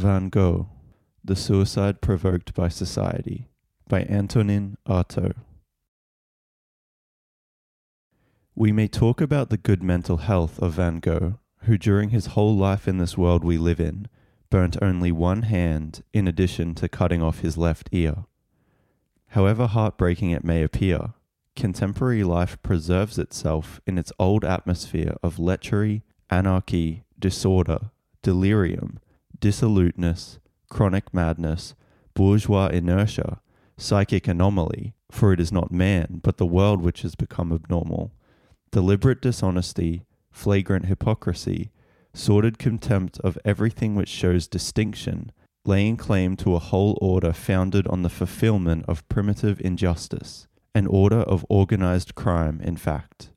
Van Gogh, The Suicide Provoked by Society by Antonin Artaud. We may talk about the good mental health of Van Gogh, who during his whole life in this world we live in, burnt only one hand in addition to cutting off his left ear. However heartbreaking it may appear, contemporary life preserves itself in its old atmosphere of lechery, anarchy, disorder, delirium, dissoluteness, chronic madness, bourgeois inertia, psychic anomaly, for it is not man, but the world which has become abnormal, deliberate dishonesty, flagrant hypocrisy, sordid contempt of everything which shows distinction, laying claim to a whole order founded on the fulfillment of primitive injustice, an order of organized crime, in fact.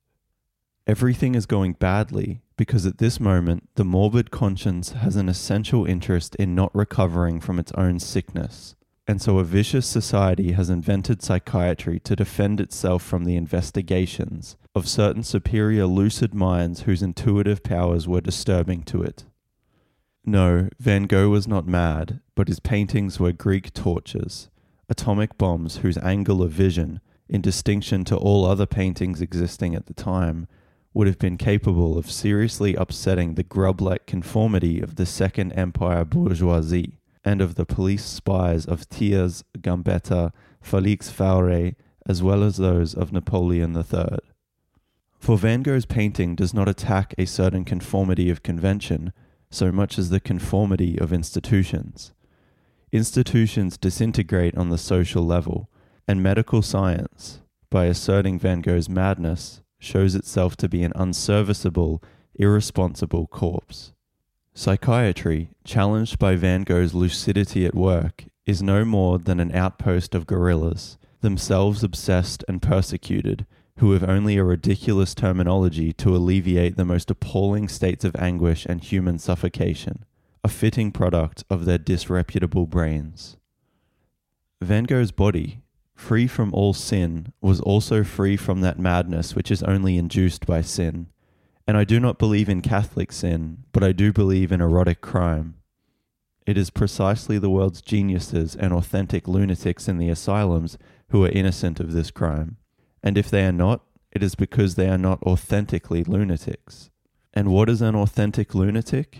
Everything is going badly because at this moment the morbid conscience has an essential interest in not recovering from its own sickness. And so a vicious society has invented psychiatry to defend itself from the investigations of certain superior lucid minds whose intuitive powers were disturbing to it. No, Van Gogh was not mad, but his paintings were Greek torches, atomic bombs whose angle of vision, in distinction to all other paintings existing at the time, would have been capable of seriously upsetting the grub like conformity of the Second Empire bourgeoisie and of the police spies of Thiers, Gambetta, Felix Faure, as well as those of Napoleon III. For Van Gogh's painting does not attack a certain conformity of convention so much as the conformity of institutions. Institutions disintegrate on the social level, and medical science, by asserting Van Gogh's madness, shows itself to be an unserviceable, irresponsible corpse. Psychiatry, challenged by Van Gogh's lucidity at work, is no more than an outpost of guerrillas, themselves obsessed and persecuted, who have only a ridiculous terminology to alleviate the most appalling states of anguish and human suffocation, a fitting product of their disreputable brains. Van Gogh's body, free from all sin, was also free from that madness which is only induced by sin. And I do not believe in Catholic sin, but I do believe in erotic crime. It is precisely the world's geniuses and authentic lunatics in the asylums who are innocent of this crime. And if they are not, it is because they are not authentically lunatics. And what is an authentic lunatic?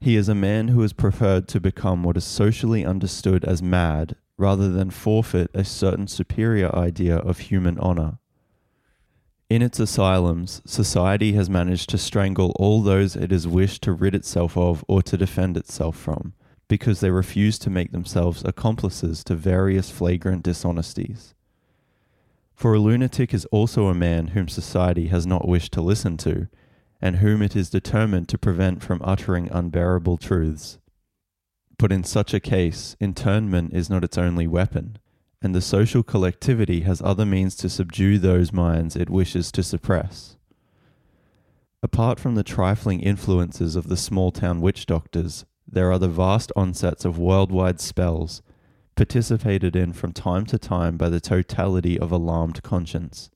He is a man who has preferred to become what is socially understood as mad rather than forfeit a certain superior idea of human honor. In its asylums, society has managed to strangle all those it has wished to rid itself of or to defend itself from, because they refuse to make themselves accomplices to various flagrant dishonesties. For a lunatic is also a man whom society has not wished to listen to, and whom it is determined to prevent from uttering unbearable truths. But in such a case, internment is not its only weapon, and the social collectivity has other means to subdue those minds it wishes to suppress. Apart from the trifling influences of the small town witch doctors, there are the vast onsets of worldwide spells, participated in from time to time by the totality of alarmed conscience.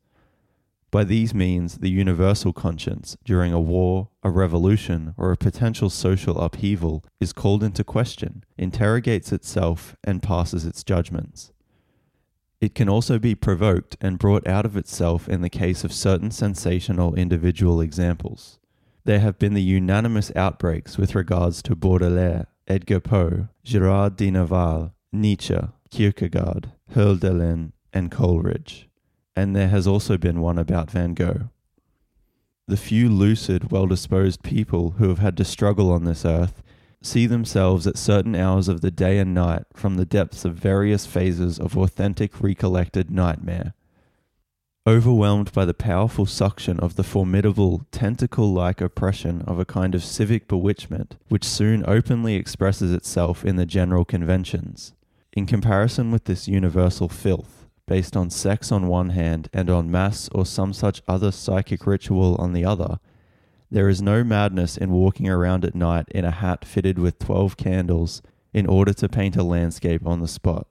By these means, the universal conscience, during a war, a revolution, or a potential social upheaval, is called into question, interrogates itself, and passes its judgments. It can also be provoked and brought out of itself in the case of certain sensational individual examples. There have been the unanimous outbreaks with regards to Baudelaire, Edgar Poe, Gerard de Nerval, Nietzsche, Kierkegaard, Hölderlin, and Coleridge and there has also been one about Van Gogh. The few lucid, well disposed people who have had to struggle on this earth see themselves at certain hours of the day and night from the depths of various phases of authentic recollected nightmare. Overwhelmed by the powerful suction of the formidable, tentacle like oppression of a kind of civic bewitchment, which soon openly expresses itself in the general conventions. In comparison with this universal filth, based on sex on one hand and on mass or some such other psychic ritual on the other, there is no madness in walking around at night in a hat fitted with 12 candles in order to paint a landscape on the spot.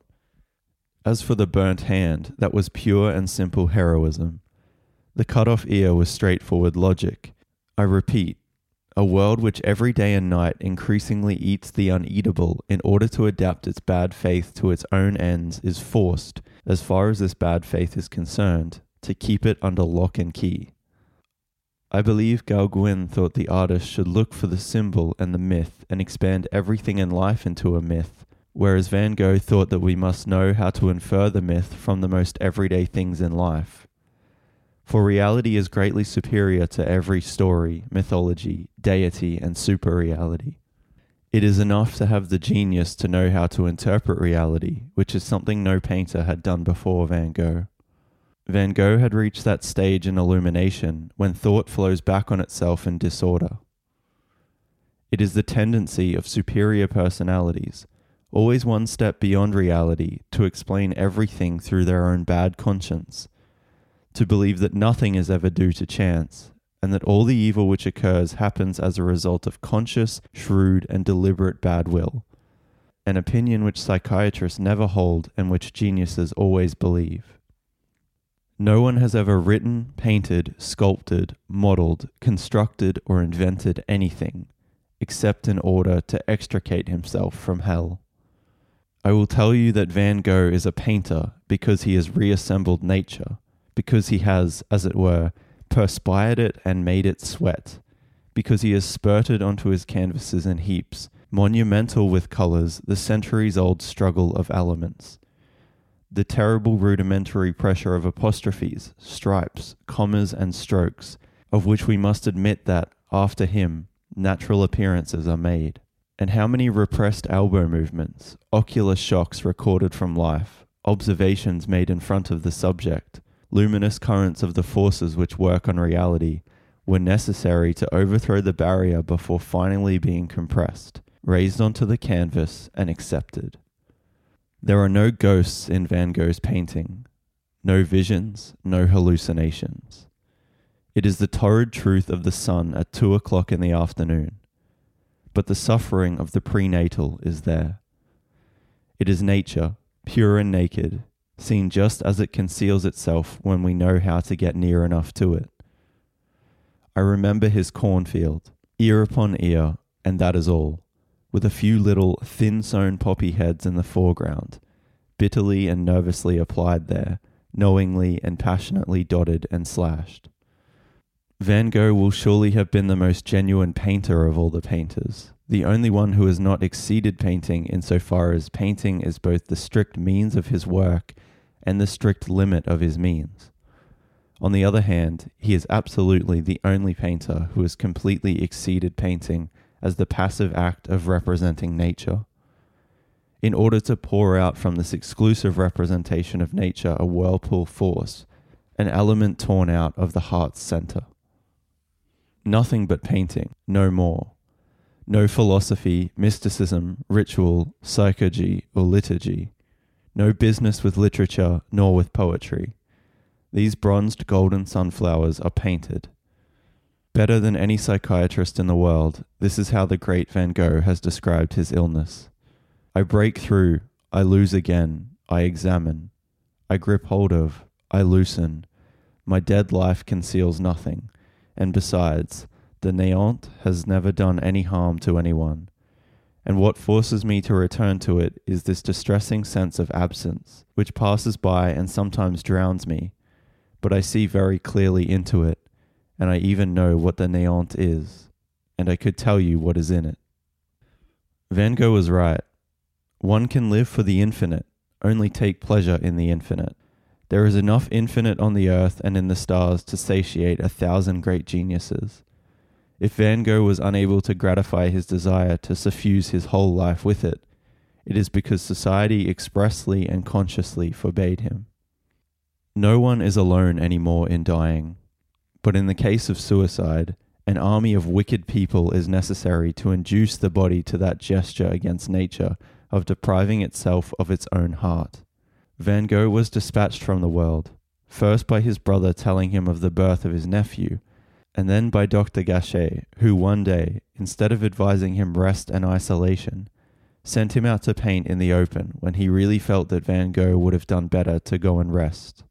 As for the burnt hand, that was pure and simple heroism. The cut off ear was straightforward logic. I repeat, A world which every day and night increasingly eats the uneatable in order to adapt its bad faith to its own ends is forced, as far as this bad faith is concerned, to keep it under lock and key. I believe Gauguin thought the artist should look for the symbol and the myth and expand everything in life into a myth, whereas Van Gogh thought that we must know how to infer the myth from the most everyday things in life. For reality is greatly superior to every story, mythology, deity, and super reality. It is enough to have the genius to know how to interpret reality, which is something no painter had done before Van Gogh. Van Gogh had reached that stage in illumination when thought flows back on itself in disorder. It is the tendency of superior personalities, always one step beyond reality, to explain everything through their own bad conscience to believe that nothing is ever due to chance, and that all the evil which occurs happens as a result of conscious, shrewd, and deliberate bad will. An opinion which psychiatrists never hold and which geniuses always believe. No one has ever written, painted, sculpted, modeled, constructed, or invented anything except in order to extricate himself from hell. I will tell you that Van Gogh is a painter because he has reassembled nature because he has, as it were, perspired it and made it sweat, because he has spurted onto his canvases in heaps, monumental with colours, the centuries old struggle of elements. The terrible rudimentary pressure of apostrophes, stripes, commas, and strokes, of which we must admit that, after him, natural appearances are made. And how many repressed elbow movements, ocular shocks recorded from life, observations made in front of the subject, luminous currents of the forces which work on reality were necessary to overthrow the barrier before finally being compressed, raised onto the canvas, and accepted. There are no ghosts in Van Gogh's painting, no visions, no hallucinations. It is the torrid truth of the sun at two o'clock in the afternoon, but the suffering of the prenatal is there. It is nature, pure and naked, seen just as it conceals itself when we know how to get near enough to it. I remember his cornfield, ear upon ear, and that is all, with a few little thin sown poppy heads in the foreground, bitterly and nervously applied there, knowingly and passionately dotted and slashed. Van Gogh will surely have been the most genuine painter of all the painters, the only one who has not exceeded painting insofar as painting is both the strict means of his work and the strict limit of his means. On the other hand, he is absolutely the only painter who has completely exceeded painting as the passive act of representing nature. In order to pour out from this exclusive representation of nature a whirlpool force, an element torn out of the heart's center. Nothing but painting, no more. No philosophy, mysticism, ritual, psychology, or liturgy no business with literature nor with poetry. These bronzed golden sunflowers are painted. Better than any psychiatrist in the world, this is how the great Van Gogh has described his illness. I break through, I lose again, I examine, I grip hold of, I loosen. My dead life conceals nothing, and besides, the néant has never done any harm to anyone and what forces me to return to it is this distressing sense of absence, which passes by and sometimes drowns me, but I see very clearly into it, and I even know what the néant is, and I could tell you what is in it. Van Gogh was right. One can live for the infinite, only take pleasure in the infinite. There is enough infinite on the earth and in the stars to satiate a thousand great geniuses. If Van Gogh was unable to gratify his desire to suffuse his whole life with it, it is because society expressly and consciously forbade him. No one is alone any more in dying, but in the case of suicide, an army of wicked people is necessary to induce the body to that gesture against nature of depriving itself of its own heart. Van Gogh was dispatched from the world, first by his brother telling him of the birth of his nephew, and then by Dr. Gachet, who one day, instead of advising him rest and isolation, sent him out to paint in the open when he really felt that Van Gogh would have done better to go and rest.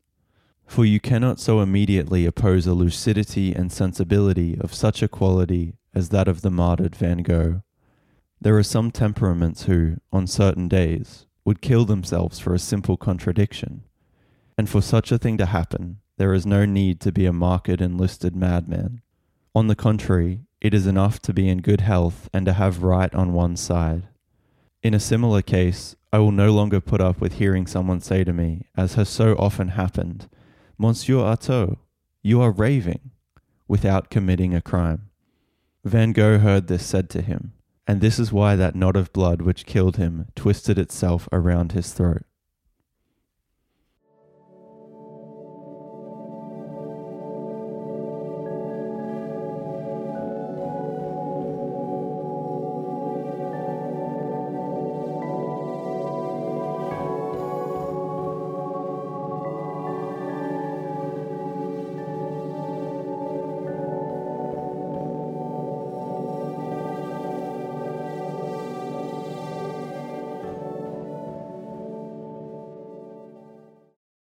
For you cannot so immediately oppose a lucidity and sensibility of such a quality as that of the martyred Van Gogh. There are some temperaments who, on certain days, would kill themselves for a simple contradiction. And for such a thing to happen, there is no need to be a marked enlisted madman. On the contrary, it is enough to be in good health and to have right on one side. In a similar case, I will no longer put up with hearing someone say to me, as has so often happened, Monsieur Artaud, you are raving, without committing a crime. Van Gogh heard this said to him, and this is why that knot of blood which killed him twisted itself around his throat.